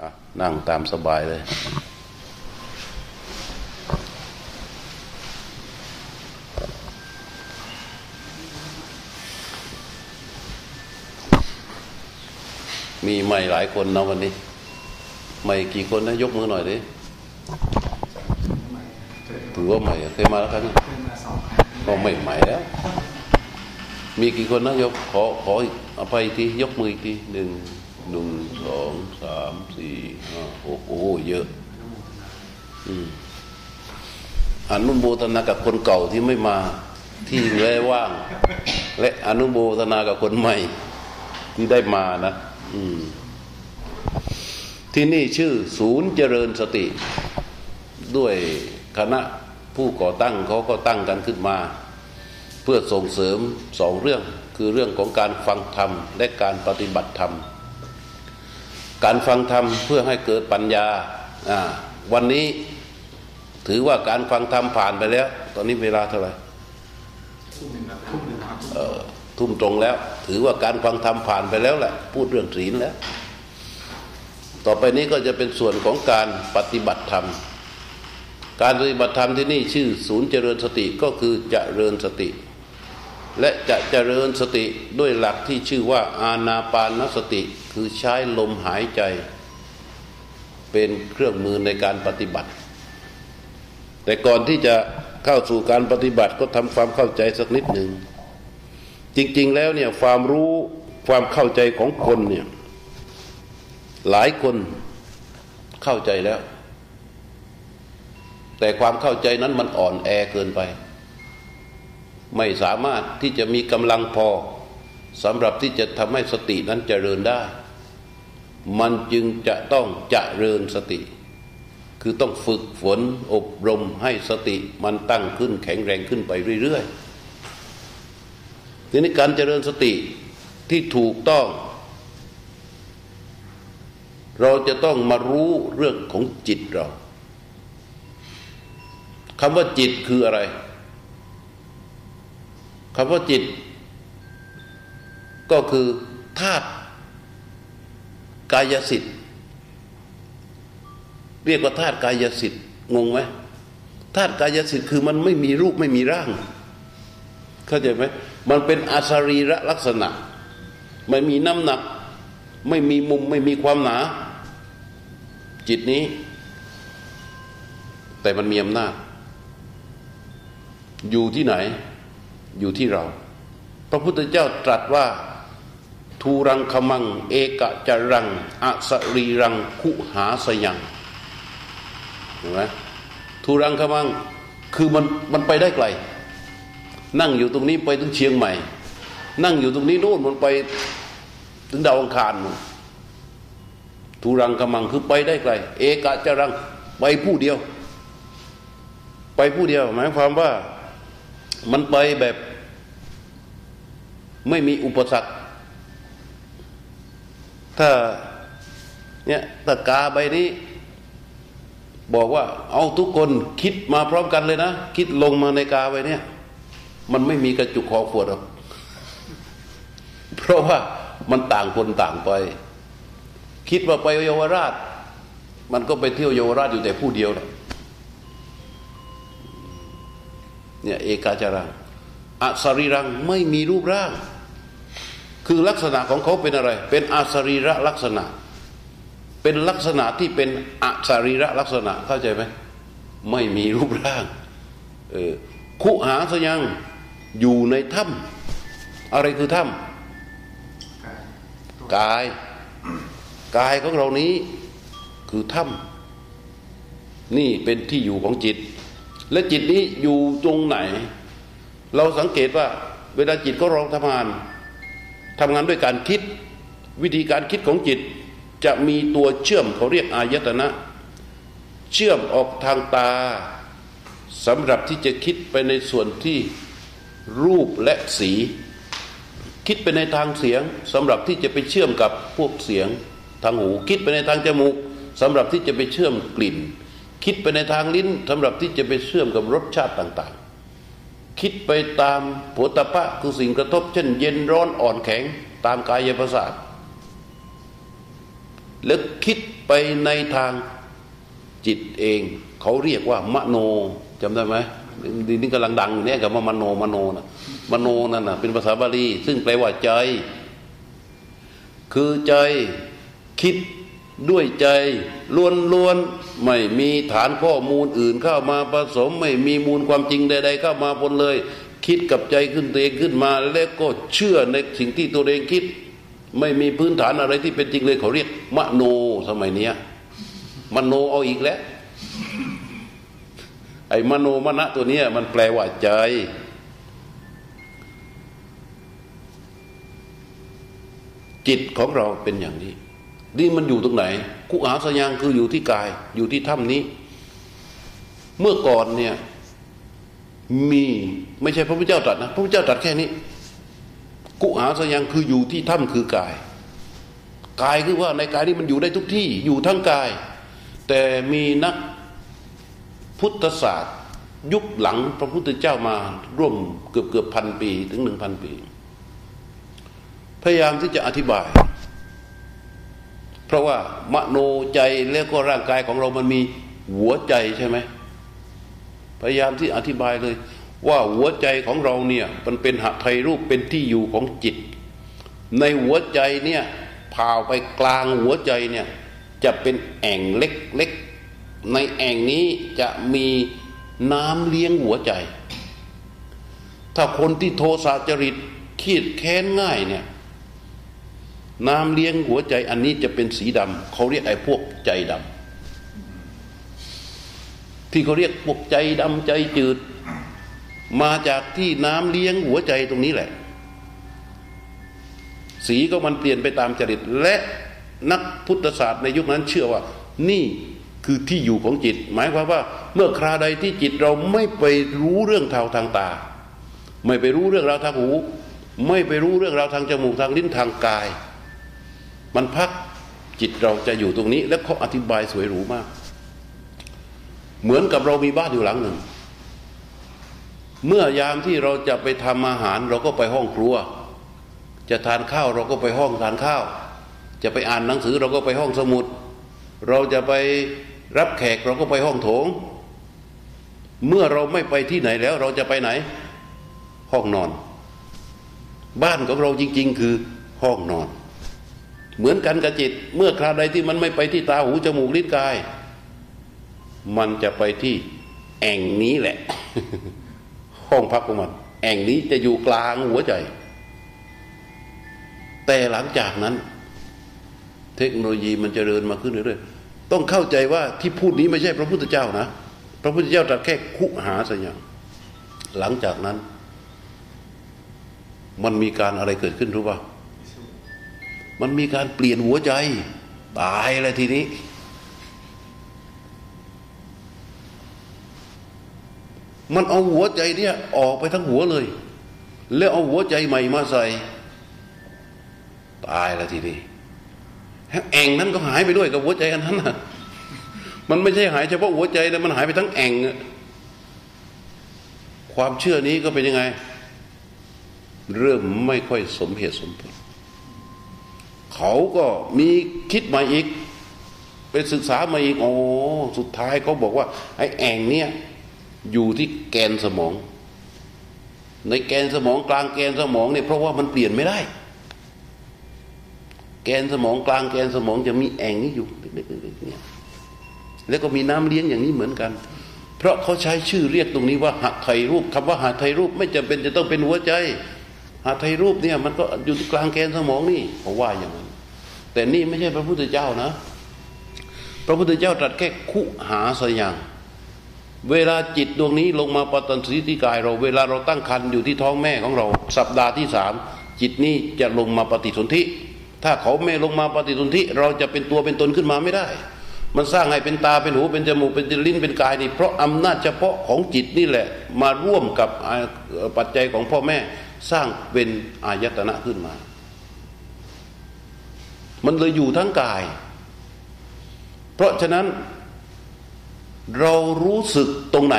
อะนั่งตามสบายเลย มีใหม่หลายคนนะวันนี้ใหม่กี่คนนะ ยกมือหน่อยดิถือว่าใหม่เคยมาแล้วครั้งก็ไม่ใหม่แล้วมีกี่คนนะยกขอขออีกอภัยอีกทียกมืออีกทีหนึ่ง หนึ่งสองสามสี่ห้าหกโอ้เยอะ อืมอนุโมทนากับคนเก่าที่ไม่มาที่เหลือว่าง และอนุโมทนากับคนใหม่ ที่ได้มานะอืมที่นี่ชื่อศูนย์เจริญสติ ด้วยคณะผู้ก่อตั้งเขาก็ตั้งกันขึ้นมา เพื่อส่งเสริมสองเรื่องคือเรื่องของการฟังธรรม และการปฏิบัติธรรม การฟังธรรมเพื่อให้เกิดปัญญาอ่าวันนี้ถือว่าการฟังธรรมผ่านไปแล้ว ตอนนี้เวลาเท่าไหร่ทุ่มหนึ่งครับทุ่มหนึ่งครับเอ่อทุ่มตรงแล้ว ถือว่าการฟังธรรมผ่านไปแล้วแหละพูดเรื่องศีลแล้ว ต่อไปนี้ก็จะเป็นส่วนของการปฏิบัติธรรม การปฏิบัติธรรมที่นี่ชื่อ ศูนย์เจริญสติก็คือเจริญสติ และจะเจริญสติด้วยหลักที่ชื่อว่าอาณาปานสติคือใช้ลมหายใจ เป็นเครื่องมือในการปฏิบัติ แต่ก่อนที่จะเข้าสู่การปฏิบัติก็ทำความเข้าใจสักนิดหนึ่ง จริงๆแล้วเนี่ยความรู้ความเข้าใจของคนเนี่ยหลายคนเข้าใจแล้ว แต่ความเข้าใจนั้นมันอ่อนแอเกินไป ไม่สามารถที่จะมีกำลังพอสำหรับที่จะทำให้สตินั้นเจริญได้ มันจึงจะต้องเจริญสติ คือต้องฝึกฝนอบรมให้สติมันตั้งขึ้นแข็งแรงขึ้นไปเรื่อยๆทีนี้การเจริญสติที่ถูกต้อง เราจะต้องมารู้เรื่องของจิตเราคำว่าจิตคืออะไร คำว่าจิต ก็คือธาตุกายสิทธิ์เรียกว่าธาตุกายสิทธิ์งงไหมธาตุกายสิทธิ์คือมันไม่มีรูปไม่มีร่าง เข้าใจไหมมันเป็นอาสรีระลักษณะ ไม่มีน้ำหนัก ไม่มีมุมไม่มีความหนา จิตนี้ แต่มันมีอำนาจอยู่ที่ไหน อยู่ที่เรา พระพุทธเจ้าตรัสว่าทูรังคมัง เอกจรังอสรีรังคุหาสยังเห็นไหมทูรังคมังคือมันมันไปได้ไกล นั่งอยู่ตรงนี้ไปถึงเชียงใหม่ นั่งอยู่ตรงนี้โน่นมันไปถึงดาวอังคารทูรังคมังคือไปได้ไกล เอกจรังไปผู้เดียว ไปผู้เดียว หมายความว่า มันไปแบบไม่มีอุปสรรค ถ้าเนี่ยตะกาใบนี้ บอกว่า เอาทุกคนคิดมาพร้อมกันเลยนะ คิดลงมาในกาใบเนี้ยมันไม่มีกระจุกคอขวดหรอกเพราะว่ามันต่างคนต่างไป คิดว่าไปเยาวราช มันก็ไปเที่ยวเยาวราชอยู่แต่ผู้เดียวแหละ เนี่ยเอกาจารังอสรีรังไม่มีรูปร่าง คือลักษณะของเขาเป็นอะไร เป็นอาสรีระลักษณะ เป็นลักษณะที่เป็นอสรีระลักษณะเข้าใจไหมไม่มีรูปร่างเออคุหาสยังอยู่ในถ้ำอะไรคือถ้ำกายตัวกายกายของเรานี้คือถ้ำนี่เป็นที่อยู่ของจิต และจิตนี้อยู่ตรงไหน เราสังเกตว่า เวลาจิตก็เราทำงานทำงานด้วยการคิดวิธีการคิดของจิต จะมีตัวเชื่อมเขาเรียกอายตนะ เชื่อมออกทางตาสำหรับที่จะคิดไปในส่วนที่รูปและสี คิดไปในทางเสียงสำหรับที่จะไปเชื่อมกับพวกเสียงทางหู คิดไปในทางจมูกสำหรับที่จะไปเชื่อมกลิ่น คิดไปในทางลิ้นสำหรับที่จะไปเชื่อมกับรสชาติต่างๆ คิดไปตามโผฏฐะคือสิ่งกระทบ เช่น เย็นร้อนอ่อนแข็งตามกายประสาทแล้วคิดไปในทางจิตเอง เขาเรียกว่ามโนจำได้ไหมดีนี่กำลังดังอยู่เนี่ยกับว่ามโนมโนนะมโนนั่นนะเป็นภาษาบาลี ซึ่งแปลว่าใจ คือใจคิด ด้วยใจล้วนๆไม่มีฐานข้อมูลอื่นเข้ามาผสมไม่มีมูลความจริงใด ๆ เข้ามาบนเลย คิดกับใจขึ้นตัวเองขึ้นมา แล้วก็เชื่อในสิ่งที่ตัวเองคิด ไม่มีพื้นฐานอะไรที่เป็นจริงเลยเขาเรียกมโนสมัยเนี้ยมโนเอาอีกแล้วไอ้มโนมณะตัวเนี้ยมันแปลว่าใจ จิตของเราเป็นอย่างนี้ นี่มันอยู่ตรงไหนคุอาสยังคืออยู่ที่กาย อยู่ที่ถ้ำนี้ เมื่อก่อนเนี่ยมีไม่ใช่พระพุทธเจ้าตรัสนะพระพุทธเจ้าตรัสแค่นี้ กุหาสยังคืออยู่ที่ถ้ำคือกาย กายคือว่าในกายนี้มันอยู่ได้ทุกที่อยู่ทั้งกาย แต่มีนักพุทธศาสตร์ ยุคหลังพระพุทธเจ้ามาร่วมเกือบเกือบพันปีถึงหนึ่งพันปี พยายามที่จะอธิบาย เพราะว่ามโนใจแล้วก็ร่างกายของเรามันมีหัวใจใช่ไหมพยายามที่อธิบายเลย ว่าหัวใจของเราเนี่ยมันเป็นหไทยรูปเป็นที่อยู่ของจิต ในหัวใจเนี่ยผ่าไปกลางหัวใจเนี่ยจะเป็นแอ่งเล็กๆในแอ่งนี้จะมีน้ำเลี้ยงหัวใจ ถ้าคนที่โทสะจริตขีดแค้นง่ายเนี่ย น้ำเลี้ยงหัวใจอันนี้จะเป็นสีดำเขาเรียกไอ้พวกใจดำที่เขาเรียกพวกใจดำใจจืด มาจากที่น้ำเลี้ยงหัวใจตรงนี้แหละ สีก็มันเปลี่ยนไปตามจริต และนักพุทธศาสตร์ในยุคนั้นเชื่อว่า นี่คือที่อยู่ของจิต หมายความว่าเมื่อคราใดที่จิตเราไม่ไปรู้เรื่องทางทางตา ไม่ไปรู้เรื่องราวทางหู ไม่ไปรู้เรื่องราวทางจมูกทางลิ้นทางกาย มันพักจิตเราจะอยู่ตรงนี้ และเขาอธิบายสวยหรูมาก เหมือนกับเรามีบ้านอยู่หลังหนึ่ง เมื่อยามที่เราจะไปทำอาหารเราก็ไปห้องครัว จะทานข้าวเราก็ไปห้องทานข้าว จะไปอ่านหนังสือเราก็ไปห้องสมุด เราจะไปรับแขกเราก็ไปห้องโถง เมื่อเราไม่ไปที่ไหนแล้วเราจะไปไหน ห้องนอน บ้านของเราจริง ๆ คือห้องนอน เหมือนกันกับจิต เมื่อคราใดที่มันไม่ไปที่ตาหูจมูกลิ้นกาย มันจะไปที่แอ่งนี้แหละ ห้องพักของมัน แอ่งนี้จะอยู่กลางหัวใจ แต่หลังจากนั้น เทคโนโลยีมันจเจริญมาขึ้นเรื่อยๆต้องเข้าใจว่าที่พูดนี้ไม่ใช่พระพุทธเจ้านะ พระพุทธเจ้าตรัสแค่คุหาสัญญาหลังจากนั้น มันมีการอะไรเกิดขึ้นรู้ป่ะ มันมีการเปลี่ยนหัวใจ ตายเลยทีนี้ มันเอาหัวใจเนี่ยออกไปทั้งหัวเลย แล้วเอาหัวใจใหม่มาใส่ ตายแล้วทีนี้แองนั้นก็หายไปด้วยกับหัวใจอันนั้นนะมันไม่ใช่หายเฉพาะหัวใจแต่มันหายไปทั้งแองความเชื่อนี้ก็เป็นยังไง เริ่มไม่ค่อยสมเหตุสมผล เขาก็มีคิดมาอีก ไปศึกษามาอีกโอ้สุดท้ายเขาบอกว่า ไอ้แอ่งเนี่ยอยู่ที่แกนสมอง ในแกนสมองกลางแกนสมองเนี่ยเพราะว่ามันเปลี่ยนไม่ได้ แกนสมองกลางแกนสมองจะมีแอ่งนี้อยู่เนี่ยแล้วก็มีน้ำเลี้ยงอย่างนี้เหมือนกัน เพราะเขาใช้ชื่อเรียกตรงนี้ว่าหัตไทยรูปคำว่าหัตไทยรูปไม่จำเป็นจะต้องเป็นหัวใจหัตไทยรูปเนี่ยมันก็อยู่กลางแกนสมองนี่เขาว่าอย่าง แต่นี่ไม่ใช่พระพุทธเจ้านะ พระพุทธเจ้าตรัสแค่คุหาสยังเวลาจิตดวงนี้ลงมาปตันสีที่กายเรา เวลาเราตั้งครรภ์อยู่ที่ท้องแม่ของเรา สัปดาห์ที่สามจิตนี้จะลงมาปฏิสนธิ ถ้าเขาไม่ลงมาปฏิสนธิ เราจะเป็นตัวเป็นตนขึ้นมาไม่ได้ มันสร้างให้เป็นตาเป็นหูเป็นจมูกเป็นลิ้นเป็นกายนี่เพราะอำนาจเฉพาะของจิตนี่แหละ มาร่วมกับปัจจัยของพ่อแม่สร้างเป็นอายตนะขึ้นมา มันเลยอยู่ทั้งกาย เพราะฉะนั้น เรารู้สึกตรงไหน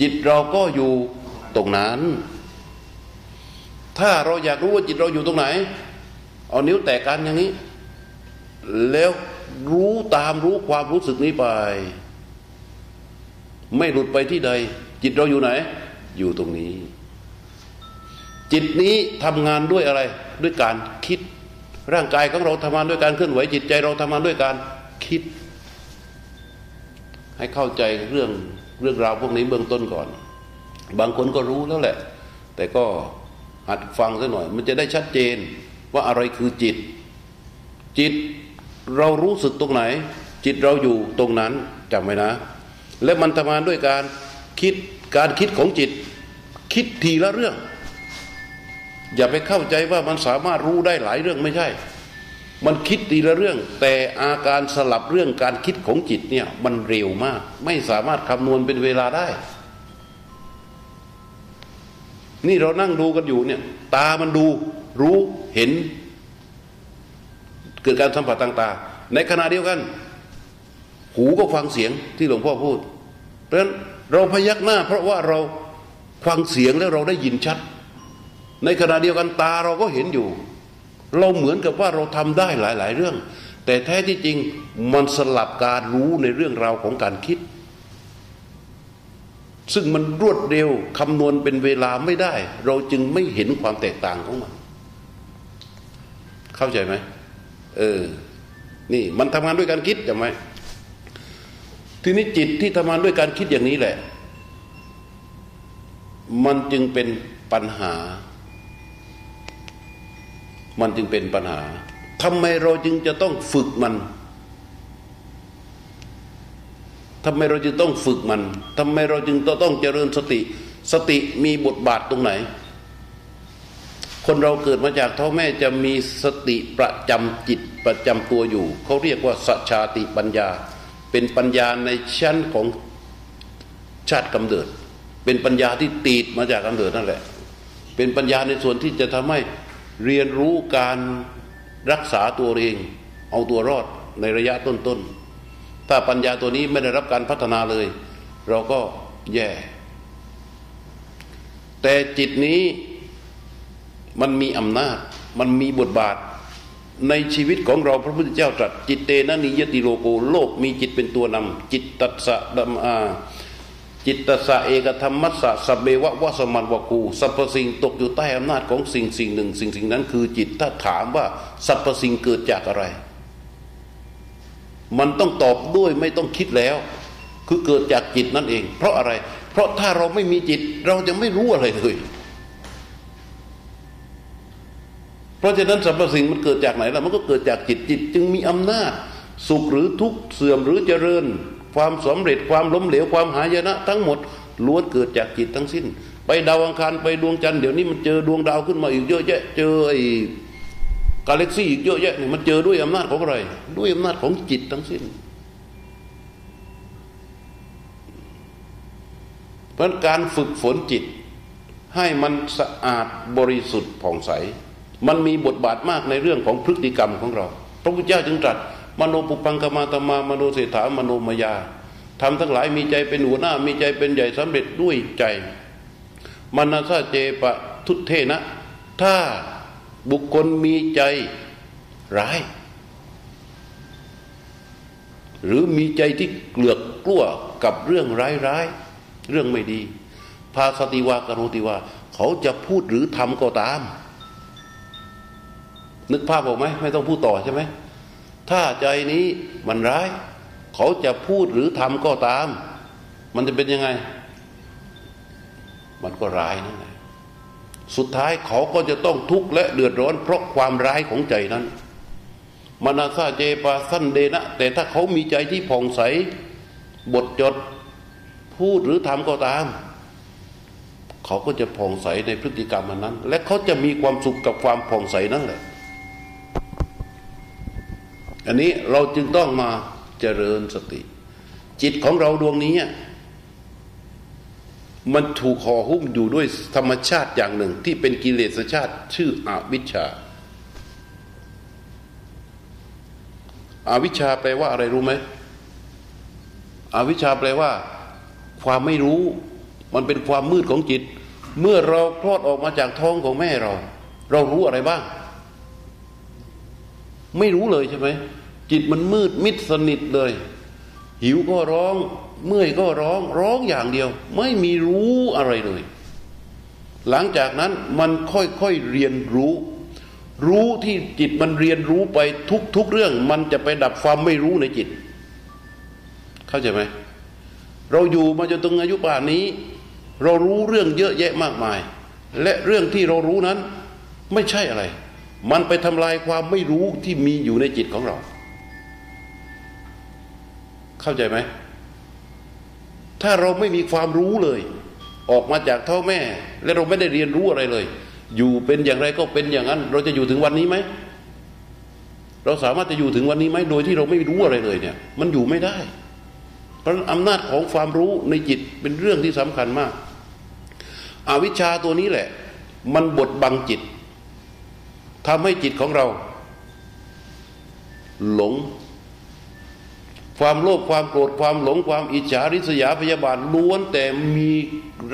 จิตเราก็อยู่ตรงนั้น ถ้าเราอยากรู้ว่าจิตเราอยู่ตรงไหน เอานิ้วแตกกันอย่างนี้ แล้วรู้ตามรู้ความรู้สึกนี้ไป ไม่หลุดไปที่ใด จิตเราอยู่ไหน อยู่ตรงนี้ จิตนี้ทำงานด้วยอะไร ด้วยการคิด ร่างกายของเราทำงานด้วยการเคลื่อนไหวจิตใจเราทำงานด้วยการคิด ให้เข้าใจเรื่องเรื่องราวพวกนี้เบื้องต้นก่อน บางคนก็รู้แล้วแหละ แต่ก็หัดฟังซะหน่อย มันจะได้ชัดเจนว่าอะไรคือจิต จิตเรารู้สึกตรงไหน จิตเราอยู่ตรงนั้นจำไว้นะ และมันทำงานด้วยการคิดการคิดของจิต คิดทีละเรื่อง อย่าไปเข้าใจว่ามันสามารถรู้ได้หลายเรื่องไม่ใช่ มันคิดทีละเรื่อง แต่อาการสลับเรื่องการคิดของจิตเนี่ยมันเร็วมาก ไม่สามารถคำนวณเป็นเวลาได้ นี่เรานั่งดูกันอยู่เนี่ยตามันดูรู้เห็น เกิดการสัมผัสต่างๆในขณะเดียวกัน หูก็ฟังเสียงที่หลวงพ่อพูด เพราะฉะนั้นเราพยักหน้า เพราะว่าเราฟังเสียงแล้วเราได้ยินชัด ในขณะเดียวกันตาเราก็เห็นอยู่ เราเหมือนกับว่าเราทำได้หลาย ๆ เรื่อง แต่แท้ที่จริงมันสลับการรู้ในเรื่องราวของการคิด ซึ่งมันรวดเร็วคำนวณเป็นเวลาไม่ได้ เราจึงไม่เห็นความแตกต่างของมัน เข้าใจไหมเออ นี่มันทำงานด้วยการคิดจำไหมทีนี้จิตที่ทำงานด้วยการคิดอย่างนี้แหละ มันจึงเป็นปัญหา มันจึงเป็นปัญหาทำไมเราจึงจะต้องฝึกมันทำไมเราจึงต้องฝึกมันทำไมเราจึงต้องเจริญสติ สติมีบทบาทตรงไหน คนเราเกิดมาจากท้องแม่จะมีสติประจำจิตประจำตัวอยู่ เขาเรียกว่าสัจชาติปัญญา เป็นปัญญาในชั้นของชาติกำเนิด เป็นปัญญาที่ตีดมาจากกำเนิดนั่นแหละ เป็นปัญญาในส่วนที่จะทำให้ เรียนรู้การรักษาตัวเอง เอาตัวรอดในระยะต้นๆ ถ้าปัญญาตัวนี้ไม่ได้รับการพัฒนาเลย เราก็แย่ แต่จิตนี้มันมีอำนาจ มันมีบทบาท ในชีวิตของเราพระพุทธเจ้าตรัสจิตเตนะนิยติโลโกโลกมีจิตเป็นตัวนำจิตตัสสะดัมอา จิตตสะเอกธรรมัสสะสเบวะวะสมันวกูสรรพสิ่งตกอยู่ใต้อำนาจของสิ่งสิ่งหนึ่ง สิ่งสิ่งนั้นคือจิตถ้าถามว่าสรรพสิ่งเกิดจากอะไร มันต้องตอบด้วยไม่ต้องคิดแล้ว คือเกิดจากจิตนั่นเอง เพราะอะไร เพราะถ้าเราไม่มีจิต เราจะไม่รู้อะไรเลย เพราะฉะนั้นสรรพสิ่งมันเกิดจากไหนล่ะมันก็เกิดจากจิตจิตจึงมีอำนาจ สุขหรือทุกข์เสื่อมหรือเจริญ ความสำเร็จความล้มเหลวความหายนะ ทั้งหมดล้วนเกิดจากจิตทั้งสิ้น ไปดาวอังคารไปดวงจันทร์เดี๋ยวนี้มันเจอดวงดาวขึ้นมาอีกเยอะแยะ เจอไอ้กาแล็กซี่อีกเยอะแยะนี่มันเจอด้วยอำนาจของอะไร ด้วยอำนาจของจิตทั้งสิ้น เพราะการฝึกฝนจิต ให้มันสะอาดบริสุทธิ์ผ่องใส มันมีบทบาทมากในเรื่องของพฤติกรรมของเรา พระพุทธเจ้าจึงตรัส มโนปุพังกมาตมามโนเศรษฐามโนมยาทำทั้งหลายมีใจเป็นหัวหน้า มีใจเป็นใหญ่สำเร็จด้วยใจมนาซาเจปะทุเทนะ ถ้าบุคคลมีใจร้าย หรือมีใจที่เกลือกกลัวกับเรื่องร้ายๆเรื่องไม่ดี ภาสติวากโรติวา เขาจะพูดหรือทำก็ตาม นึกภาพออกไหมไม่ต้องพูดต่อใช่ไหม ถ้าใจนี้มันร้าย เขาจะพูดหรือทำก็ตาม มันจะเป็นยังไง มันก็ร้ายนั่นแหละสุดท้ายเขาก็จะต้องทุกข์และเดือดร้อน เพราะความร้ายของใจนั้นมนาซาเจปาสันเดนะ แต่ถ้าเขามีใจที่ผ่องใส บทจดพูดหรือทำก็ตาม เขาก็จะผ่องใสในพฤติกรรมมันนั้น และเขาจะมีความสุขกับความผ่องใสนั่นแหละ อันนี้เราจึงต้องมาเจริญสติ จิตของเราดวงนี้ มันถูกห่อหุ้มอยู่ด้วยธรรมชาติอย่างหนึ่ง ที่เป็นกิเลสชาติชื่ออวิชชาอาวิชชาแปลว่าอะไรรู้ไหมอวิชชาแปลว่า ความไม่รู้ มันเป็นความมืดของจิต เมื่อเราคลอดออกมาจากท้องของแม่เรา เรารู้อะไรบ้าง ไม่รู้เลยใช่ไหมจิตมันมืดมิดสนิทเลย หิวก็ร้อง เมื่อยก็ร้อง ร้องอย่างเดียว ไม่มีรู้อะไรเลย หลังจากนั้นมันค่อยๆเรียนรู้ รู้ที่จิตมันเรียนรู้ไปทุกๆเรื่อง มันจะไปดับความไม่รู้ในจิต เข้าใจไหมเราอยู่มาจนถึงอายุป่านนี้ เรารู้เรื่องเยอะแยะมากมาย และเรื่องที่เรารู้นั้นไม่ใช่อะไร มันไปทำลายความไม่รู้ที่มีอยู่ในจิตของเรา เข้าใจไหม ถ้าเราไม่มีความรู้เลย ออกมาจากท้องแม่ และเราไม่ได้เรียนรู้อะไรเลย อยู่เป็นอย่างไรก็เป็นอย่างนั้น เราจะอยู่ถึงวันนี้ไหม เราสามารถจะอยู่ถึงวันนี้ไหมโดยที่เราไม่รู้อะไรเลยเนี่ย มันอยู่ไม่ได้ เพราะอำนาจของความรู้ในจิตเป็นเรื่องที่สำคัญมาก อวิชชาตัวนี้แหละ มันบดบังจิต ทำให้จิตของเรา หลง ความโลภความโกรธความหลงความอิจฉาริษยาพยาบาทล้วนแต่มี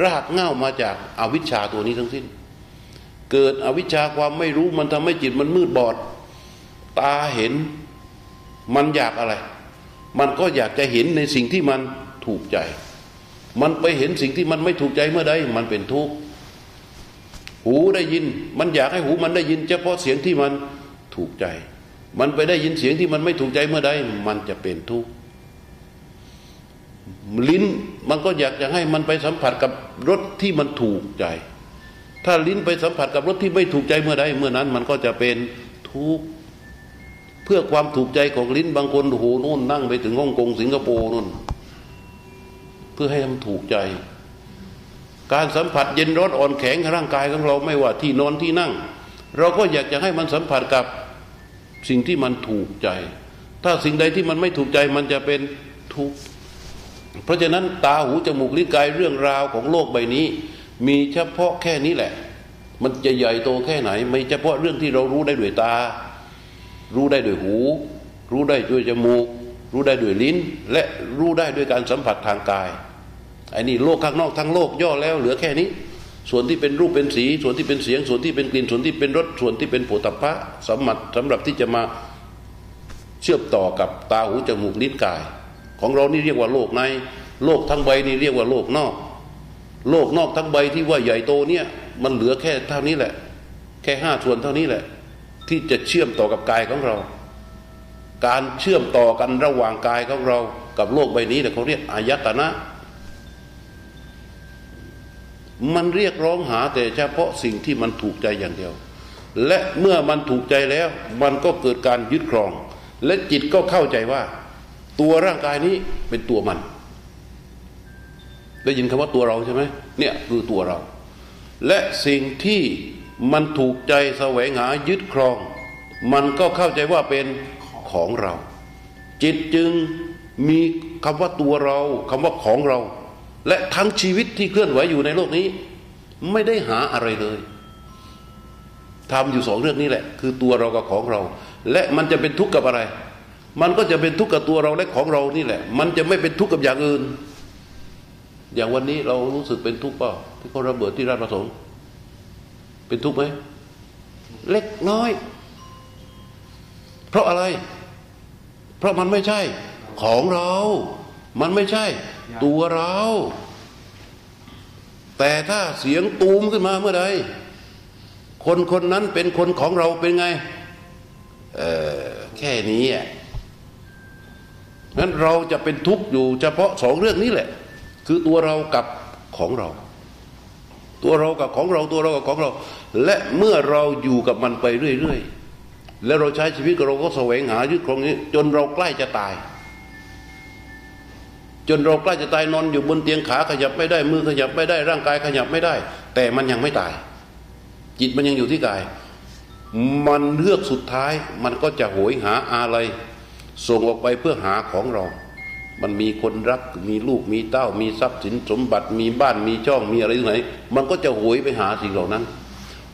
รากเหง้ามาจากอาวิชชาตัวนี้ทั้งสิ้น เกิดอวิชชาความไม่รู้มันทำให้จิตมันมืดบอด ตาเห็นมันอยากอะไร มันก็อยากจะเห็นในสิ่งที่มันถูกใจ มันไปเห็นสิ่งที่มันไม่ถูกใจเมื่อใดมันเป็นทุกข์ หูได้ยิน มันอยากให้หูมันได้ยิน เฉพาะเสียงที่มันถูกใจ มันไปได้ยินเสียงที่มันไม่ถูกใจเมื่อใดมันจะเป็นทุกข์ลิ้นมันก็อยากจะให้มันไปสัมผัสกับรสที่มันถูกใจ ถ้าลิ้นไปสัมผัสกับรสที่ไม่ถูกใจเมื่อใดเมื่อนั้น มันก็จะเป็นทุกข์เพื่อความถูกใจของลิ้นบางคนโหนู่นนั่งไปถึงฮ่องกงสิงคโปร์นู่น เพื่อให้มันถูกใจ การสัมผัสเย็นร้อนอ่อนแข็งร่างกายของเราไม่ว่าที่นอนที่นั่ง เราก็อยากจะให้มันสัมผัสกับสิ่งที่มันถูกใจ ถ้าสิ่งใดที่มันไม่ถูกใจมันจะเป็นทุกข์เพราะฉะนั้นตาหูจมูกลิ้นกายเรื่องราวของโลกใบนี้ มีเฉพาะแค่นี้แหละ มันจะใหญ่โตแค่ไหน ไม่เฉพาะเรื่องที่เรารู้ได้ด้วยตา รู้ได้ด้วยหู รู้ได้ด้วยจมูก รู้ได้ด้วยลิ้น และรู้ได้ด้วยการสัมผัสทางกาย ไอ้นี่โลกข้างนอกทั้งโลกย่อแล้วเหลือแค่นี้ ส่วนที่เป็นรูปเป็นสี ส่วนที่เป็นเสียง ส่วนที่เป็นกลิ่นส่วนที่เป็นรสส่วนที่เป็นโผฏฐัพพะสมบัติสำหรับที่จะมาเชื่อมต่อกับตาหูจมูกลิ้นกาย ของเรานี่เรียกว่าโลกใน โลกทั้งใบนี่เรียกว่าโลกนอก โลกนอกทั้งใบที่ว่าใหญ่โตเนี่ยมันเหลือแค่เท่านี้แหละ แค่ห้าส่วนเท่านี้แหละ ที่จะเชื่อมต่อกับกายของเรา การเชื่อมต่อกันระหว่างกายของเรา กับโลกใบนี้เนี่ยเขาเรียกอายตนะ มันเรียกร้องหาแต่เฉพาะสิ่งที่มันถูกใจอย่างเดียว และเมื่อมันถูกใจแล้ว มันก็เกิดการยึดครอง และจิตก็เข้าใจว่า ตัวร่างกายนี้เป็นตัวมัน ได้ยินคำว่าตัวเราใช่ไหมเนี่ยคือตัวเรา และสิ่งที่มันถูกใจแสวงหายึดครอง มันก็เข้าใจว่าเป็นของเรา จิตจึงมีคำว่าตัวเราคำว่าของเรา และทั้งชีวิตที่เคลื่อนไหวอยู่ในโลกนี้ ไม่ได้หาอะไรเลยทำอยู่สองเรื่องนี้แหละ คือตัวเรากับของเรา และมันจะเป็นทุกข์กับอะไร มันก็จะเป็นทุกข์กับตัวเราและของเรานี่แหละ มันจะไม่เป็นทุกข์กับอย่างอื่น อย่างวันนี้เรารู้สึกเป็นทุกข์เปล่าที่เขาระเบิดที่ราชประสงค์ เป็นทุกข์ไหมเล็กน้อย เพราะอะไร เพราะมันไม่ใช่ ของเรา มันไม่ใช่ ตัวเรา แต่ถ้าเสียงตูมขึ้นมาเมื่อใดคนคนนั้นเป็นคนของเราเป็นไง เออแค่นี้อะงั้นเราจะเป็นทุกข์อยู่เฉพาะสองเรื่องนี้แหละ คือตัวเรากับของเรา ตัวเรากับของเราตัวเรากับของเรา และเมื่อเราอยู่กับมันไปเรื่อยๆแล้วเราใช้ชีวิตเราก็แสวงหายึดครองนี้ จนเราใกล้จะตาย จนเราใกล้จะตายนอนอยู่บนเตียงขาขยับไม่ได้มือขยับไม่ได้ร่างกายขยับไม่ได้ แต่มันยังไม่ตาย จิตมันยังอยู่ที่กาย มันเลือกสุดท้ายมันก็จะโหยหาอะไร ส่งออกไปเพื่อหาของเรา มันมีคนรักมีลูกมีเต้า มีทรัพย์สินสมบัติมีบ้านมีช่องมีอะไรที่ไหน มันก็จะโหยไปหาสิ่งเหล่านั้น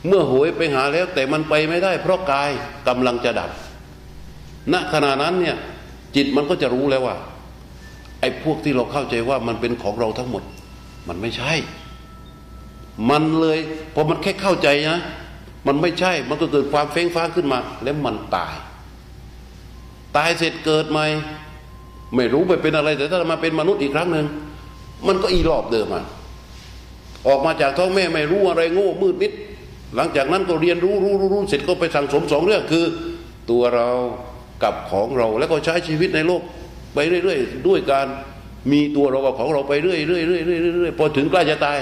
เมื่อโหยไปหาแล้วแต่มันไปไม่ได้ เพราะกายกำลังจะดับณขณะนั้นเนี่ยจิตมันก็จะรู้แล้วว่า ไอ้พวกที่เราเข้าใจว่ามันเป็นของเราทั้งหมด มันไม่ใช่ มันเลยพอมันแค่เข้าใจนะมันไม่ใช่ มันก็เกิดความเฟ้งฟ้าขึ้นมา แล้วมันตาย ตายเสร็จเกิดใหม่ไม่รู้ไปเป็นอะไร แต่ถ้ามาเป็นมนุษย์อีกครั้งหนึ่งมันก็อีรอบเดิมอะออกมาจากท้องแม่ไม่รู้อะไรโง่มืดมิด หลังจากนั้นก็เรียนรู้รู้รู้รู้เสร็จก็ไปสั่งสมสองเรื่องคือ ตัวเรากับของเราแล้วก็ใช้ชีวิตในโลก ไปเรื่อยๆ ด้วยการมีตัวเรากับของเราไปเรื่อยๆเรื่อยๆเรื่อยๆพอถึงใกล้จะตาย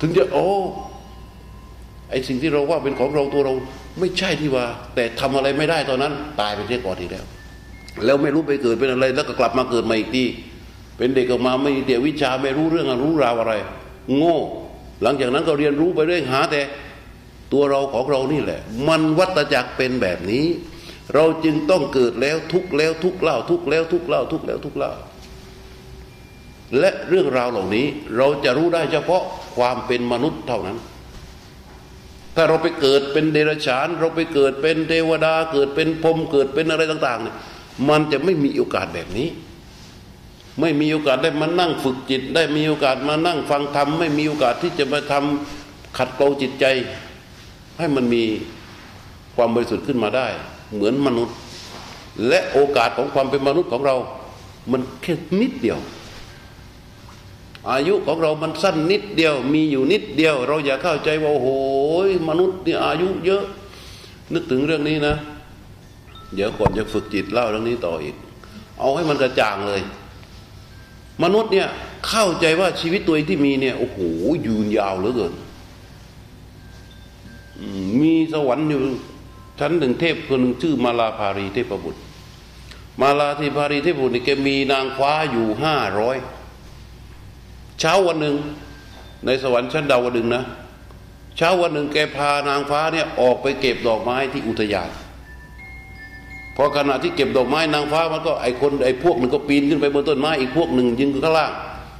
ถึงจะโอ้ไอสิ่งที่เราว่าเป็นของเราตัวเราไม่ใช่ที่ว่า แต่ทำอะไรไม่ได้ตอนนั้น ตายไปเสียก่อนทีแล้ว แล้วไม่รู้ไปเกิดเป็นอะไรแล้วก็กลับมาเกิดใหม่อีกทีเป็นเด็กออกมาไม่มีเดียวิชาไม่รู้เรื่องรู้ราวอะไร โง่ หลังจากนั้นก็เรียนรู้ไปเรื่อยหาแต่ตัวเราของเรานี่แหละ มันวัตจักรเป็นแบบนี้ เราจึงต้องเกิดแล้วทุกแล้วทุกเล่าทุกแล้วทุกเล่าทุกแล้วทุกเล่าและเรื่องราวเหล่านี้เราจะรู้ได้เฉพาะความเป็นมนุษย์เท่านั้น ถ้าเราไปเกิดเป็นเดรัจฉาน เราไปเกิดเป็นเทวดา เกิดเป็นพรมเกิดเป็นอะไรต่าง ๆ เนี่ย มันจะไม่มีโอกาสแบบนี้ ไม่มีโอกาสได้มานั่งฝึกจิต ได้มีโอกาสมานั่งฟังธรรมไม่มีโอกาสที่จะมาทำขัดเกลาจิตใจ ให้มันมีความบริสุทธิ์ขึ้นมาได้ เหมือนมนุษย์ และโอกาสของความเป็นมนุษย์ของเรา มันแค่นิดเดียว อายุของเรามันสั้นนิดเดียว มีอยู่นิดเดียว เราอย่าเข้าใจว่าโอ้โหมนุษย์เนี่ยอายุเยอะ นึกถึงเรื่องนี้นะ เดี๋ยวก่อนจะฝึกจิตเล่าเรื่องนี้ต่ออีก เอาให้มันกระจ่างเลย มนุษย์เนี่ยเข้าใจว่าชีวิตตัวเองที่มีเนี่ยโอ้โหยืนยาวเหลือเกินมีสวรรค์อยู่ ชั้นหนึ่งเทพคนหนึ่งชื่อมาลาภารีเทพบุตร มาลาธิภารีเทพบุตรนี่แกมีนางฟ้าอยู่ห้าร้อยเช้าวันหนึ่งในสวรรค์ชั้นดาวดึงนะเช้าวันหนึ่งแกพานางฟ้าเนี่ยออกไปเก็บดอกไม้ที่อุทยานพอขณะที่เก็บดอกไม้นางฟ้ามันก็ไอคนไอพวกหนึ่งก็ปีนขึ้นไปบนต้นไม้อีกพวกหนึ่งยืนข้างล่าง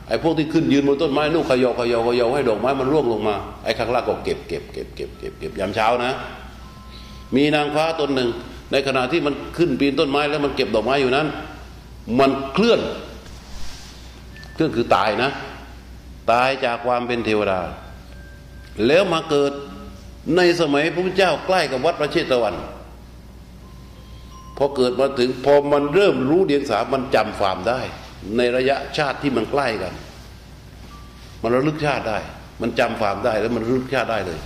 ไอพวกที่ขึ้นยืนบนต้นไม้ลูกขยอขยอขยอให้ดอกไม้มันร่วงลงมาไอข้างล่างก็เก็บเก็บเก็บเก็บเก็บเก็บยามเช้านะ มีนางฟ้าตนหนึ่ง ในขณะที่มันขึ้นปีนต้นไม้แล้วมันเก็บดอกไม้อยู่นั้น มันเคลื่อนเคลื่อนคือตายนะ ตายจากความเป็นเทวดา แล้วมาเกิดในสมัยพระพุทธเจ้าใกล้กับวัดพระเชตวันพอเกิดมาถึงพอมันเริ่มรู้เดียงสามันจำความได้ ในระยะชาติที่มันใกล้กัน มันระลึกชาติได้ มันจำความได้แล้วมันระลึกชาติได้เลย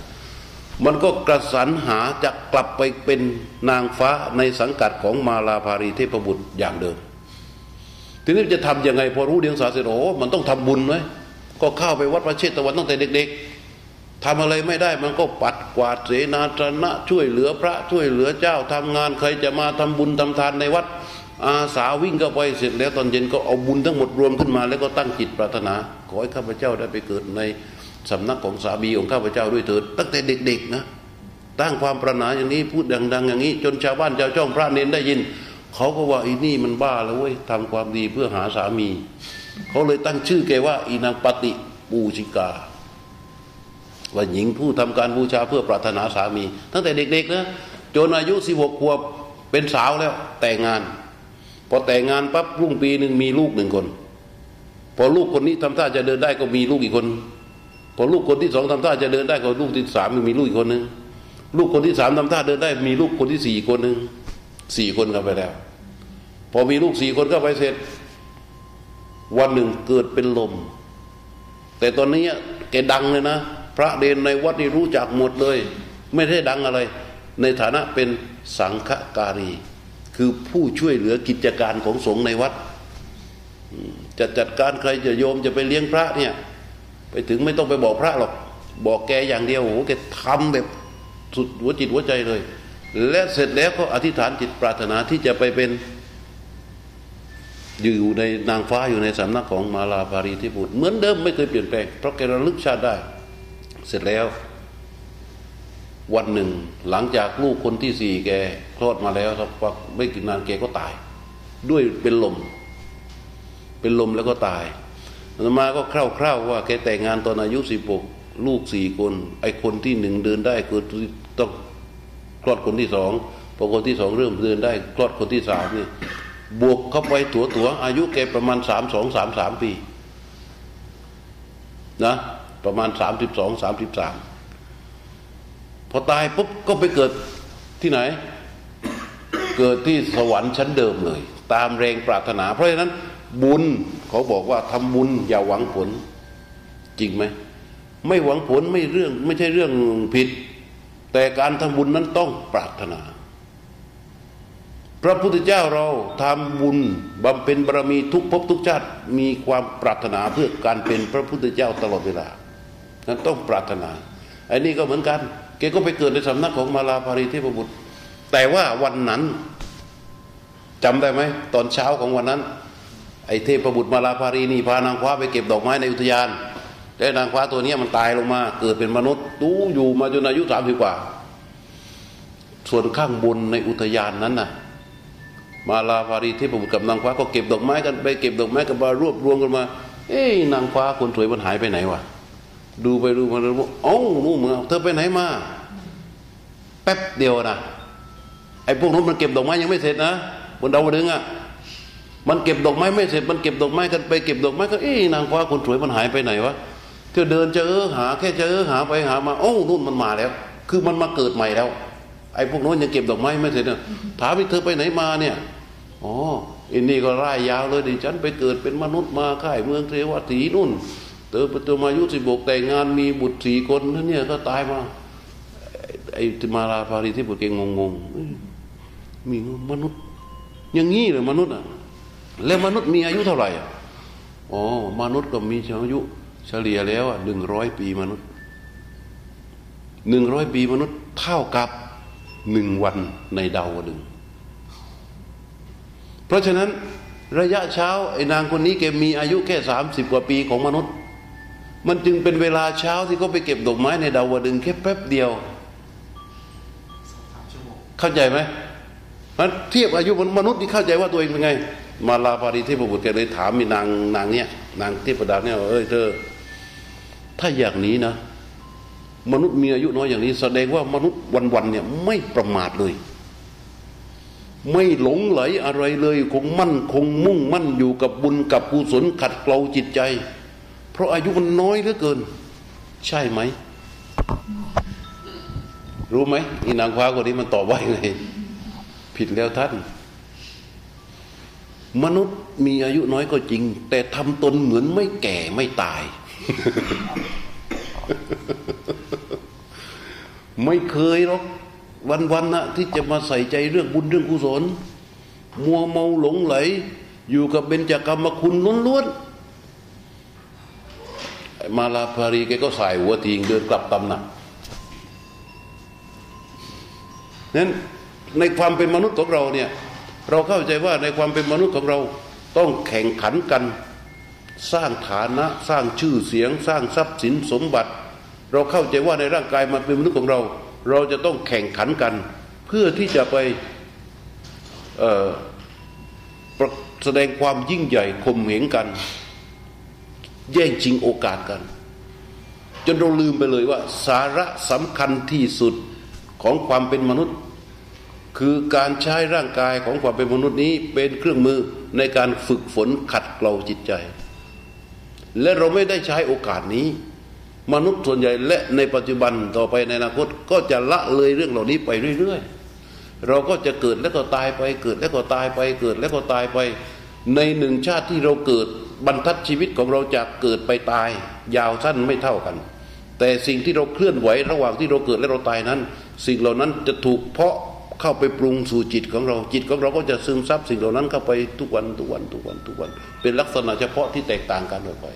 มันก็กระสันหาจะกลับไปเป็นนางฟ้าในสังกัดของมาลาภารีเทพบุตรอย่างเดิม ทีนี้จะทํำยังไงพอรู้เดียงสาเสร็จโอ้มันต้องทำบุญไหมก็เข้าไปวัดพระเชตวันตั้งแต่เด็กๆทำอะไรไม่ได้มันก็ปัดกวาดเสนาสนะช่วยเหลือพระช่วยเหลือเจ้าทำงานใครจะมาทำบุญทำทานในวัด อาสาวิ่งเข้าไปเสร็จแล้วตอนเย็นก็เอาบุญทั้งหมดรวมขึ้นมา แล้วก็ตั้งจิตปรารถนา ขอให้ข้าพเจ้าได้ไปเกิดใน สำนักของสามีของข้าพเจ้าด้วยเถิดตั้งแต่เด็กๆนะตั้งความปรารถนาอย่างนี้พูดดัง ๆ อย่างนี้ จนชาวบ้านชาวช่องพระเนนได้ยิน เขาก็ว่าอีนี่มันบ้าแล้วเว้ยทำความดีเพื่อหาสามี เขาเลยตั้งชื่อแกว่า อีนางปฏิปูชิกา ว่าหญิงผู้ทำการบูชาเพื่อปรารถนาสามี ตั้งแต่เด็กๆนะจนอายุสิบหกขวบเป็นสาวแล้ว แต่งงาน พอแต่งงานปั๊บรุ่งปีหนึ่งมีลูกหนึ่งคน พอลูกคนนี้ทำท่าจะเดินได้ก็มีลูกอีกคน พอลูกคนที่สองทำท่าจะเดินได้ก็ลูกที่สามมีลูกอีกคนหนึ่งลูกคนที่สามทำท่าเดินได้ มีลูกคนที่สี่คนหนึ่งสี่คนเข้าไปแล้ว พอมีลูกสี่คนเข้าไปเสร็จ วันหนึ่งเกิดเป็นลม แต่ตอนนี้แกดังเลยนะ พระเดนในวัดนี่รู้จักหมดเลย ไม่ได้ดังอะไร ในฐานะเป็นสังฆการี คือผู้ช่วยเหลือกิจการของสงฆ์ในวัดจะจัดการใครจะโยมจะไปเลี้ยงพระเนี่ย ไปถึงไม่ต้องไปบอกพระหรอก บอกแกอย่างเดียวโอ้โหแกทำแบบสุดหัวจิตหัวใจเลย และเสร็จแล้วก็อธิษฐานจิตปรารถนาที่จะไปเป็น อยู่ในนางฟ้าอยู่ในสำนักของมาลาภารีที่บุตรเหมือนเดิมไม่เคยเปลี่ยนแปลงเพราะแกระลึกชาติได้ เสร็จแล้ว วันหนึ่งหลังจากลูกคนที่สี่แกคลอดมาแล้วสักพักไม่กี่นานแกก็ตาย ด้วยเป็นลม เป็นลมแล้วก็ตาย อามาก็คร่าวๆว่าแกแต่งงานตอนอายุสิบหกลูกสี่คน ไอ้คนที่หนึ่งเดินได้คือต้องคลอดคนที่สองพอคนที่สองเริ่มเดินได้คลอดคนที่สามนี่บวกเข้าไปตัวตัวอายุแกประมาณสามสองสามสามปีนะประมาณสามสิบสองสามสิบสามพอตายปุ๊บก็ไปเกิดที่ไหน เกิดที่สวรรค์ชั้นเดิมเลย ตามแรงปรารถนา เพราะฉะนั้นบุญ เขาบอกว่าทำบุญอย่าหวังผล จริงไหมไม่หวังผลไม่เรื่องไม่ใช่เรื่องผิด แต่การทำบุญนั้นต้องปรารถนา พระพุทธเจ้าเราทำบุญบำเพ็ญบารมีทุกภพทุกชาติมีความปรารถนาเพื่อการเป็นพระพุทธเจ้าตลอดเวลา นั้นต้องปรารถนาไอ้นี่ก็เหมือนกันแกก็ไปเกิดในสำนักของมาลาภารีเทพบุตร แต่ว่าวันนั้นจำได้ไหมตอนเช้าของวันนั้น ไอ้เทพบุตรมาลาภารีนี่พานางฟ้าไปเก็บดอกไม้ในอุทยานแล้วนางฟ้าตัวนี้มันตายลงมา เกิดเป็นมนุษย์ตู้อยู่มาจนอายุสามสิบกว่า ส่วนข้างบนในอุทยานนั้นน่ะ มาลาภารีเทพบุตรกับนางฟ้าก็เก็บดอกไม้กันไปเก็บดอกไม้กันมารวบรวมกันมา เอ้ยนางฟ้าคนสวยมันหายไปไหนวะดูไปดูมาดูมาเอ้านู่นมึงเอเธอไปไหนมาแป๊บเดียวนะไอ้พวกนู้นมันเก็บดอกไม้ยังไม่เสร็จนะบนดาวดึงส์อะ มันเก็บดอกไม้ไม่เสร็จมันเก็บดอกไม้กันไปเก็บดอกไม้ก็เอ้นางฟ้าคนสวยมันหายไปไหนวะเที่ยวเดินเจอหา แค่เจอหาไปหามาโอ้นู่นมันมาแล้ว คือมันมาเกิดใหม่แล้ว ไอ้พวกนู้นยังเก็บดอกไม้ไม่เสร็จเนี่ยถามว่าเธอไปไหนมาเนี่ยอ๋ออินนี่ก็ร่ายยาวเลยดิฉันไปเกิดเป็นมนุษย์มาค่ายเมืองเทวสีนู่นเติบโตมาอายุสิบกแต่งงานมีบุตรสี่คนนั่นเนี่ยก็ตายมาไอ้มาลาภารีที่บุตรเกงงงๆมีมนุษย์ อย่างงี้เลยมนุษย์อะ แล้วมนุษย์มีอายุเท่าไหร่อะอ๋อมนุษย์ก็มีอายุ เฉลี่ยแล้วอะหนึ่งร้อยปีมนุษย์หนึ่งร้อยปีมนุษย์เท่ากับหนึ่งวันในดาวดึงส์เพราะฉะนั้นระยะเช้าไอ้นางคนนี้แกมีอายุแค่สามสิบกว่าปีของมนุษย์ มันจึงเป็นเวลาเช้าที่เขาไปเก็บดอกไม้ในดาวดึงส์แค่แป๊บเดียวสามชั่วโมงเข้าใจไหมมันเทียบอายุมนุษย์ที่เข้าใจว่าตัวเองเป็นไง มาลาภาริเทพบุตรแกเลยถามมีนางนางเนี่ยนางเทพดาเนี่ยเอ้ยเธอ ถ้าอย่างนี้นะ มนุษย์มีอายุน้อยอย่างนี้ แสดงว่ามนุษย์วันๆเนี่ยไม่ประมาทเลย ไม่หลงไหลอะไรเลยคงมั่นคงมุ่งมั่นอยู่กับบุญกับกุศลขัดเกลาจิตใจ เพราะอายุมันน้อยเหลือเกิน ใช่ไหม รู้ไหมอีนางฟ้าคนนี้มันตอบว่าไง ผิดแล้วท่าน มนุษย์มีอายุน้อยก็จริง แต่ทำตนเหมือนไม่แก่ไม่ตาย ไม่เคยหรอกวันๆนะที่จะมาใส่ใจเรื่องบุญเรื่องกุศล มัวเมาหลงไหล อยู่กับเบญจกรรมคุณล้วนๆไอ้มาลาภารีแกก็ใส่หัวทิงเดินกลับตำหนักนั้นในความเป็นมนุษย์ของเราเนี่ย เราเข้าใจว่าในความเป็นมนุษย์ของเราต้องแข่งขันกัน สร้างฐานะสร้างชื่อเสียง สร้างทรัพย์สินสมบัติ เราเข้าใจว่าในร่างกายมันเป็นมนุษย์ของเรา เราจะต้องแข่งขันกัน เพื่อที่จะไปะแสดงความยิ่งใหญ่ข่มเหงกัน แย่งชิงโอกาสกัน จนเราลืมไปเลยว่า สาระสำคัญที่สุดของความเป็นมนุษย์ คือการใช้ร่างกายของความเป็นมนุษย์นี้เป็นเครื่องมือในการฝึกฝนขัดเกลาจิตใจ และเราไม่ได้ใช้โอกาสนี้ มนุษย์ส่วนใหญ่และในปัจจุบันต่อไปในอนาคตก็จะละเลยเรื่องเหล่านี้ไปเรื่อย ๆ เราก็จะเกิดแล้วก็ตายไปเกิดแล้วก็ตายไปเกิดแล้วก็ตายไป ในหนึ่งชาติที่เราเกิดบรรทัดชีวิตของเราจากเกิดไปตาย ยาวสั้นไม่เท่ากัน แต่สิ่งที่เราเคลื่อนไหวระหว่างที่เราเกิดและเราตายนั้น สิ่งเหล่านั้นจะถูกเพาะ เข้าไปปรุงสู่จิตของเรา จิตของเราก็จะซึมซับสิ่งเหล่านั้นเข้าไปทุกวันทุกวันทุกวันทุกวัน เป็นลักษณะเฉพาะที่แตกต่างกันออกไป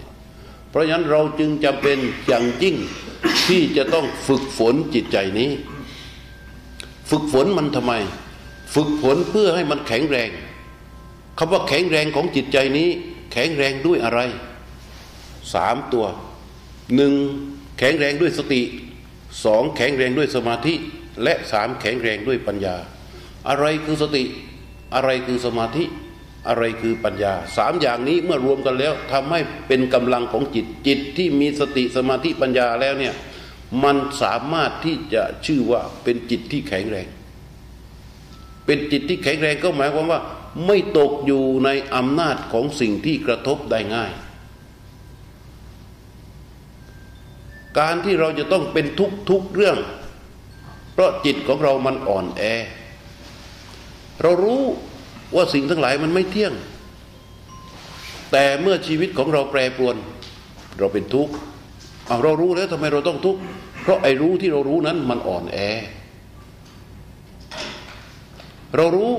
เพราะฉะนั้นเราจึงจำเป็นอย่างยิ่งที่จะต้องฝึกฝนจิตใจนี้ ฝึกฝนมันทำไม ฝึกฝนเพื่อให้มันแข็งแรงคำว่าแข็งแรงของจิตใจนี้ แข็งแรงด้วยอะไรสามตัวหนึ่งแข็งแรงด้วยสติสองแข็งแรงด้วยสมาธิ และสามแข็งแรงด้วยปัญญา อะไรคือสติ อะไรคือสมาธิ อะไรคือปัญญาสามอย่างนี้เมื่อรวมกันแล้วทำให้เป็นกำลังของจิตจิตที่มีสติสมาธิปัญญาแล้วเนี่ยมันสามารถที่จะชื่อว่าเป็นจิตที่แข็งแรง เป็นจิตที่แข็งแรงก็หมายความว่า ไม่ตกอยู่ในอำนาจของสิ่งที่กระทบได้ง่าย การที่เราจะต้องเป็นทุกทุกเรื่อง ราะจิตของเรามันอ่อนแอ เรารู้ว่าสิ่งทั้งหลายมันไม่เที่ยง แต่เมื่อชีวิตของเราแปรปรวน เราเป็นทุกข์เรารู้แล้วทำไมเราต้องทุกข์เพราะไอ้รู้ที่เรารู้นั้นมันอ่อนแอ เรารู้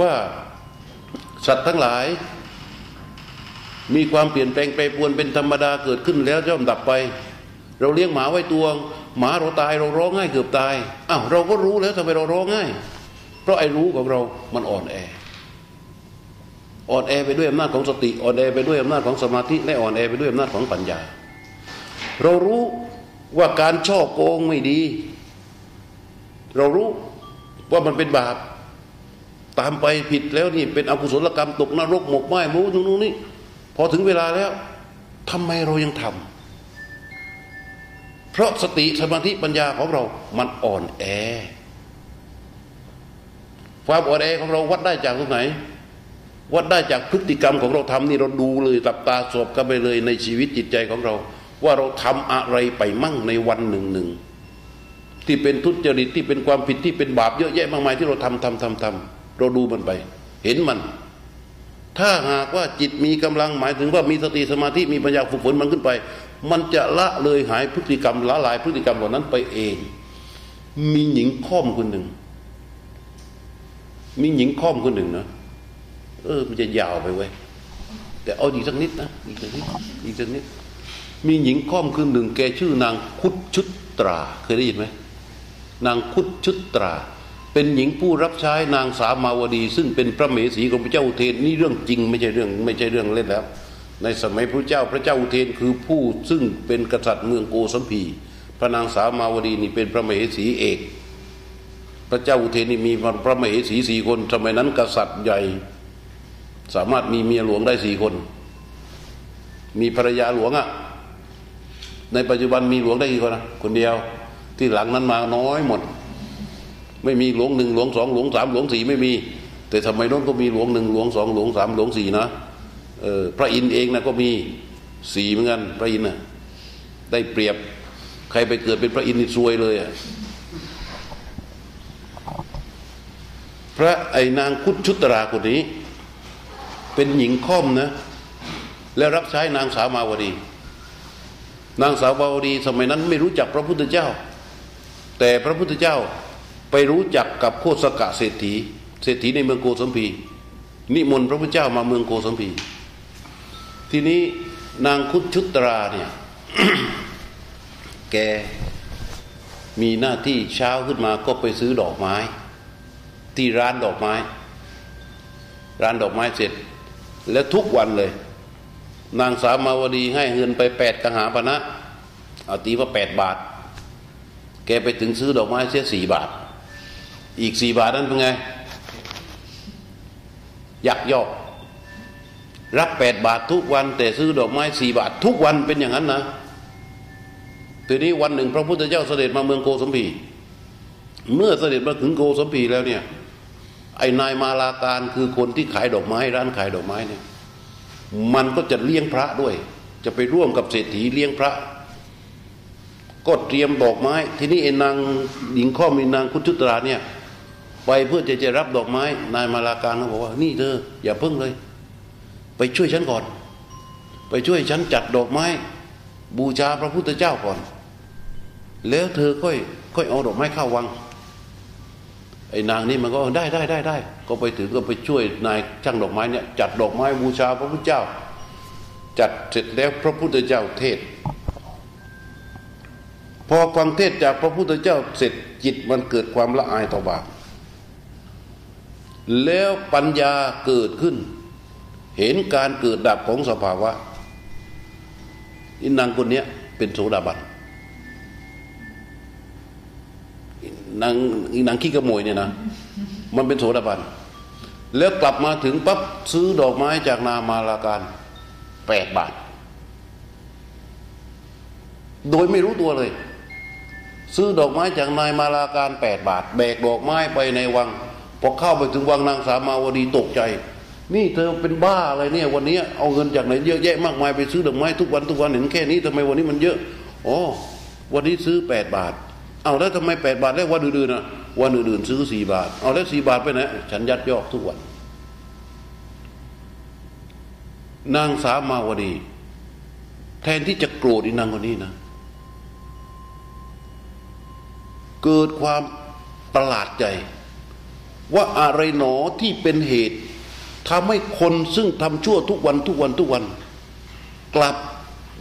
ว่าสัตว์ทั้งหลาย มีความเปลี่ยนแปลงแปรปรวนเป็นธรรมดาเกิดขึ้นแล้วย่อมดับไป เราเลี้ยงหมาไว้ตัวหมาเราตายเราร้องไห้เกือบตายอ้าวเราก็รู้แล้วทำไมเราร้องไห้เพราะไอ้รู้ของเรามันอ่อนแออ่อนแอไปด้วยอำนาจของสติอ่อนแอไปด้วยอำนาจของสมาธิและอ่อนแอไปด้วยอำนาจของปัญญา เรารู้ว่าการช่อโกงไม่ดี เรารู้ว่ามันเป็นบาป ตามไปผิดแล้วนี่เป็นอกุศลกรรมตกนรกหมกไหม้มูตรงนู้นนี่พอถึงเวลาแล้วทำไมเรายังทำ เพราะสติสมาธิปัญญาของเรามันอ่อนแอ ความอ่อนแอของเราวัดได้จากตรงไหน วัดได้จากพฤติกรรมของเราทำนี่เราดูเลยตับตาสอบกันไปเลยในชีวิตจิตใจของเรา ว่าเราทำอะไรไปมั่งในวันหนึ่งหนึ่งที่เป็นทุจริตที่เป็นความผิดที่เป็นบาปเยอะแยะมากมายที่เราทำทำทำทำเราดูมันไป เห็นมัน ถ้าหากว่าจิตมีกำลังหมายถึงว่ามีสติสมาธิมีปัญญาฝึกฝนมันขึ้นไป มันจะละเลยหายพฤติกรรมละลายพฤติกรรมเหล่านั้นไปเอง มีหญิงค่อมคนหนึ่ง มีหญิงค่อมคนหนึ่งนะเออ มันจะยาวไปเว้ยแต่เอาอีกสักนิดนะอีกสักนิดอีกสักนิด มีหญิงค่อมคนหนึ่ง แกชื่อนางคุดชุดตรา เคยได้ยินไหมนางคุดชุดตรา เป็นหญิงผู้รับใช้นางสามาวดี ซึ่งเป็นพระเมสีของพระเจ้าเทนนี่เรื่องจริง ไม่ใช่เรื่อง ไม่ใช่เรื่องเล่นแล้ว ในสมัยพระเจ้าพระเจ้าอุเทนคือผู้ซึ่งเป็นกษัตริย์เมืองโกสัมพี พระนางสาวมาวดีนี่เป็นพระมเหสีเอก พระเจ้าอุเทนนี่มีพระมเหสีสี่คนสมัยนั้นกษัตริย์ใหญ่ สามารถมีเมียหลวงได้สี่คน มีภรรยาหลวงอะ่ะในปัจจุบันมีหลวงได้กี่คนนะคนเดียวที่หลังนั้นมาน้อยหมด ไม่มีหลวงหนึ่งหลวงสองหลวงสามหลวงสี่ไม่มี แต่สมัยโน้นก็มีหลวงหนึ่งหลวงสองหลวงสามหลวงสี่นะ เออพระอินทร์เองนะก็มีสีเหมือนกัน พระอินทร์น่ะได้เปรียบใครไปเกิดเป็นพระอินทร์นี่ซวยเลยอะพระไอนางคุดชุตราคนนี้ เป็นหญิงค่อมนะ และรับใช้นางสาวมาวดี นางสาวมาวดีสมัยนั้นไม่รู้จักพระพุทธเจ้า แต่พระพุทธเจ้าไปรู้จักกับโคสกะเศรษฐี เศรษฐีในเมืองโกสัมพีนิมนต์พระพุทธเจ้ามาเมืองโกสัมพี ทีนี้นางคุชุตราเนี่ย แกมีหน้าที่เช้าขึ้นมาก็ไปซื้อดอกไม้ ที่ร้านดอกไม้ ร้านดอกไม้เสร็จ แล้วทุกวันเลย นางสามาวดีให้เงินไปแปดกหาปณะเอาตีว่าแปดบาท แกไปถึงซื้อดอกไม้เสียสี่บาท อีกสี่บาทนั้นเป็นไง ยักยอก รับแปดบาททุกวัน แต่ซื้อดอกไม้สี่บาททุกวันเป็นอย่างนั้นนะทีนี้วันหนึ่งพระพุทธเจ้าเสด็จมาเมืองโกสัมพีเมื่อเสด็จมาถึงโกสัมพีแล้วเนี่ยไอ้นายมาลาการคือคนที่ขายดอกไม้ ร้านขายดอกไม้เนี่ย มันก็จะเลี้ยงพระด้วย จะไปร่วมกับเศรษฐีเลี้ยงพระก็เตรียมดอกไม้ ทีนี้ไอ้นางหญิงข้อมีนางคุชุตราเนี่ย ไปเพื่อจะจะรับดอกไม้ นายมาลาการเขาบอกว่า นี่เธออย่าเพิ่งเลย ไปช่วยฉันก่อน ไปช่วยฉันจัดดอกไม้ บูชาพระพุทธเจ้าก่อน แล้วเธอค่อยค่อยเอาดอกไม้เข้าวังไอ้นางนี่มันก็ได้ได้ได้ได้ ก็ไปถึงก็ไปช่วยนายช่างดอกไม้เนี่ยจัดดอกไม้บูชาพระพุทธเจ้า จัดเสร็จแล้วพระพุทธเจ้าเทศ พอฟังเทศจากพระพุทธเจ้าเสร็จจิตมันเกิดความละอายต่อบาปแล้วปัญญาเกิดขึ้น เห็นการเกิดดับของสภาวะอินนางคนนี้เป็นโสดาบันนางนางขี้กระโมยเนี่ยนะมันเป็นโสดาบันแล้วกลับมาถึงปั๊บซื้อดอกไม้จากนามาลาการแปดบาท โดยไม่รู้ตัวเลย ซื้อดอกไม้จากนายมาลาการแปดบาท แบกดอกไม้ไปในวังพอเข้าไปถึงวังนางสามาวดีตกใจ นี่เธอเป็นบ้าอะไรเนี่ย วันนี้เอาเงินจากไหนเยอะแยะมากมายไปซื้อดอกไม้ทุกวันทุกวันเห็นแค่นี้ทำไมวันนี้มันเยอะอ๋อวันนี้ซื้อแปดบาท เอาแล้วทำไมแปดบาทแล้ววันอื่นๆนะวันอื่นๆซื้อสี่บาท เอาแล้วสี่บาทไปไหนฉันยัดยอกทุกวัน นางสามาวดี แทนที่จะโกรธอีนางคนนี้นะ เกิดความประหลาดใจ ว่าอะไรหนอที่เป็นเหตุ ทำให้คนซึ่งทำชั่วทุกวันทุกวันทุกวัน กลับ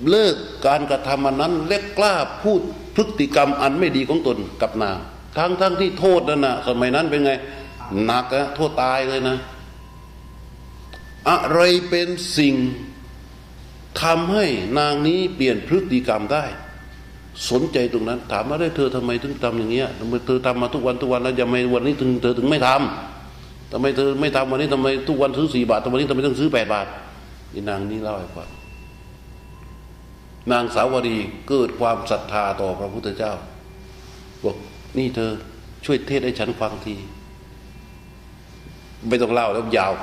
เลิกการกระทำอันนั้นและกล้าพูดพฤติกรรมอันไม่ดีของตนกับนางทั้งทั้งที่โทษนั่นนะสมัยนั้นเป็นไงหนักอะโทษตายเลยนะ อะไรเป็นสิ่งทำให้นางนี้เปลี่ยนพฤติกรรมได้ สนใจตรงนั้น ถามว่าได้เธอทำไมถึงทำอย่างเงี้ยทำไมเธอทำมาทุกวันทุกวันแล้วยังไม่วันนี้ถึงเธอถึงไม่ทำ ทำไมเธอไม่ทำวันนี้ทำไมทุกวันซื้อสี่บาททำไมวันนี้ทำไมต้องซื้อแปดบาทนี่นางนี้เล่าให้ฟังนางสาวดีเกิดความศรัทธาต่อพระพุทธเจ้าบอกนี่เธอช่วยเทศให้ฉันฟังที ไม่ต้องเล่าแล้วยาว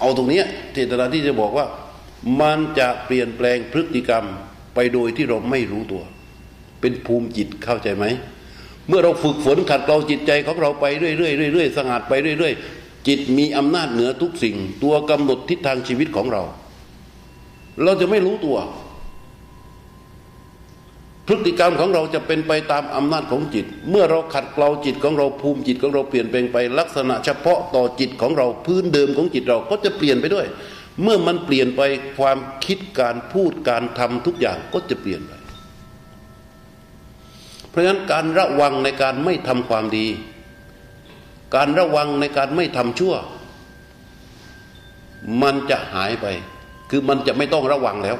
เอาตรงเนี้ยเจตนาที่จะบอกว่า มันจะเปลี่ยนแปลงพฤติกรรมไปโดยที่เราไม่รู้ตัว เป็นภูมิจิตเข้าใจไหม เมื่อเราฝึกฝนขัดเกลาจิตใจของเราไปเรื่อยๆเรื่อยๆสงัดไปเรื่อยๆ จิตมีอำนาจเหนือทุกสิ่ง ตัวกำหนดทิศทางชีวิตของเรา เราจะไม่รู้ตัว พฤติกรรมของเราจะเป็นไปตามอำนาจของจิต เมื่อเราขัดเกลาจิตของเราภูมิจิตของเราเปลี่ยนแปลงไป ลักษณะเฉพาะต่อจิตของเราพื้นเดิมของจิตเราก็จะเปลี่ยนไปด้วย เมื่อมันเปลี่ยนไปความคิดการพูดการทำทุกอย่างก็จะเปลี่ยนไป เพราะฉะนั้นการระวังในการไม่ทำความดี การระวังในการไม่ทำชั่ว มันจะหายไป คือมันจะไม่ต้องระวังแล้ว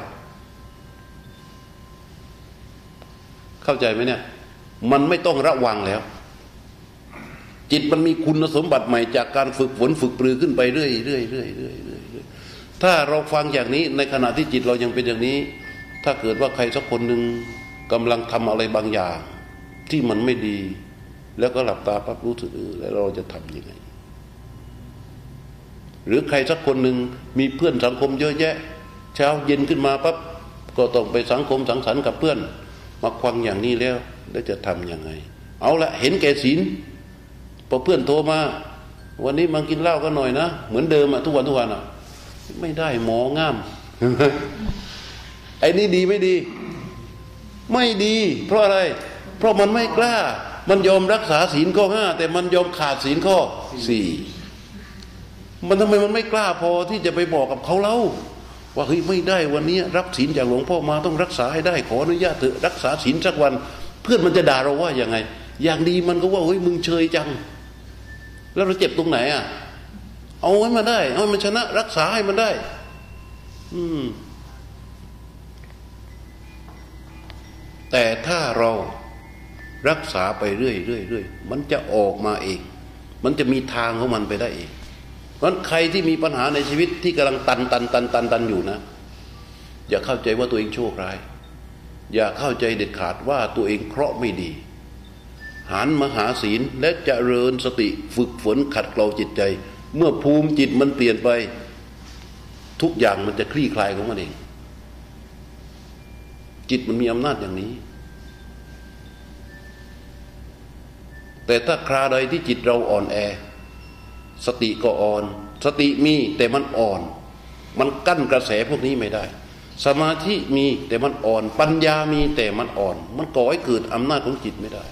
เข้าใจไหมเนี่ย มันไม่ต้องระวังแล้ว จิตมันมีคุณสมบัติใหม่จากการฝึกฝนฝึกปรือขึ้นไปเรื่อยเรื่อยเรื่อยเรื่อยเรื่อยถ้าเราฟังอย่างนี้ในขณะที่จิตเรายังเป็นอย่างนี้ ถ้าเกิดว่าใครสักคนหนึ่งกำลังทำอะไรบางอย่าง ที่มันไม่ดี แล้วก็หลับตาปั๊บรู้สึกแล้วเราจะทํำยังไง หรือใครสักคนหนึ่งมีเพื่อนสังคมเยอะแยะ เช้าเย็นขึ้นมาปั๊บก็ต้องไปสังคมสังสรรค์กับเพื่อน มาควังอย่างนี้แล้ว แล้วจะทํำยังไง เอาละเห็นแก่ศีลพอเพื่อนโทรมา วันนี้มากินเหล้ากันหน่อยนะ เหมือนเดิมอะทุกวันทุกวันอะไม่ได้หมอง่ามไอ้นี่ดีไม่ดี ไม่ดี เพราะอะไร เพราะมันไม่กล้า มันยอมรักษาศีลข้อห้าแต่มันยอมขาดศีลข้อสี่มันทำไมมันไม่กล้าพอที่จะไปบอกกับเขาเล่าว่าเฮ้ยไม่ได้วันนี้รับศีลจากหลวงพ่อมาต้องรักษาให้ได้ขออนุญาตเถอะรักษาศีลสักวัน เพื่อนมันจะด่าเราว่าอย่างไง อย่างดีมันก็ว่าเฮ้ยมึงเชยจัง แล้วเราเจ็บตรงไหนอะเอาให้มาได้เอาให้มันชนะ รักษาให้มันได้ อืม แต่ถ้าเรา รักษาไปเรื่อยเรื่อยเรื่อยมันจะออกมาเอง มันจะมีทางของมันไปได้เองเพราะใครที่มีปัญหาในชีวิตที่กำลังตันตันตันตันตันอยู่นะ อย่าเข้าใจว่าตัวเองโชคร้าย อย่าเข้าใจเด็ดขาดว่าตัวเองเคราะห์ไม่ดีหันมาหาศีลและจะเริญสติฝึกฝนขัดเกลาจิตใจ เมื่อภูมิจิตมันเปลี่ยนไป ทุกอย่างมันจะคลี่คลายของมันเอง จิตมันมีอำนาจอย่างนี้ แต่ถ้าคราใดที่จิตเราอ่อนแอ สติก็อ่อน สติมีแต่มันอ่อน มันกั้นกระแสพวกนี้ไม่ได้ สมาธิมีแต่มันอ่อน ปัญญามีแต่มันอ่อน มันก่อให้เกิดอำนาจของจิตไม่ได้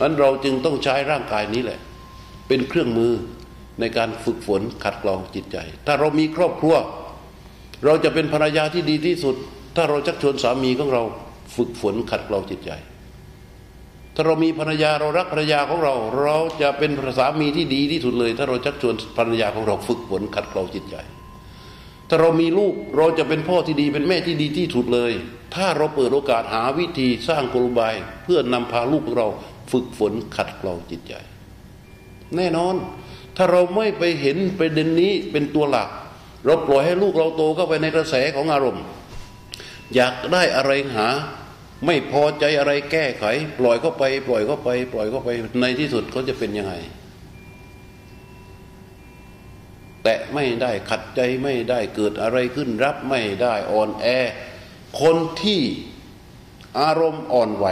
นั้นเราจึงต้องใช้ร่างกายนี้แหละ เป็นเครื่องมือในการฝึกฝนขัดเกลาจิตใจ ถ้าเรามีครอบครัว เราจะเป็นภรรยาที่ดีที่สุด ถ้าเราชักชวนสามีของเราฝึกฝนขัดเกลาจิตใจ ถ้าเรามีภรรยาเรารักภรรยาของเรา เราจะเป็นสามีที่ดีที่สุดเลย ถ้าเราชักชวนภรรยาของเราฝึกฝนขัดเกลาจิตใจ ถ้าเรามีลูกเราจะเป็นพ่อที่ดีเป็นแม่ที่ดีที่สุดเลย ถ้าเราเปิดโอกาสหาวิธีสร้างกลบาย เพื่อนนำพาลูกของเราฝึกฝนขัดเกลาจิตใจ แน่นอน ถ้าเราไม่ไปเห็นประเด็นนี้เป็นตัวหลัก เราปล่อยให้ลูกเราโตเข้าไปในกระแสของอารมณ์ อยากได้อะไรหา ไม่พอใจอะไรแก้ไข ปล่อยเข้าไป ปล่อยเข้าไป ปล่อยเข้าไป ในที่สุดเขาจะเป็นยังไง แตะไม่ได้ขัดใจไม่ได้เกิดอะไรขึ้นรับไม่ได้อ่อนแอ คนที่อารมณ์อ่อนไหว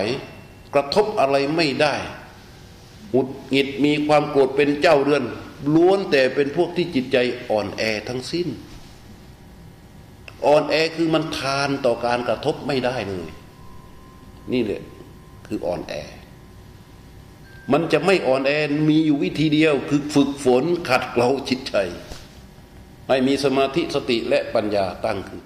กระทบอะไรไม่ได้หุดหงิดมีความโกรธเป็นเจ้าเรือน ล้วนแต่เป็นพวกที่จิตใจอ่อนแอทั้งสิ้น อ่อนแอคือมันทานต่อการกระทบไม่ได้เลย นี่แหละคืออ่อนแอ มันจะไม่อ่อนแอมีอยู่วิธีเดียว คือฝึกฝนขัดเกลาจิตใจให้มีสมาธิสติและปัญญาตั้งขึ้น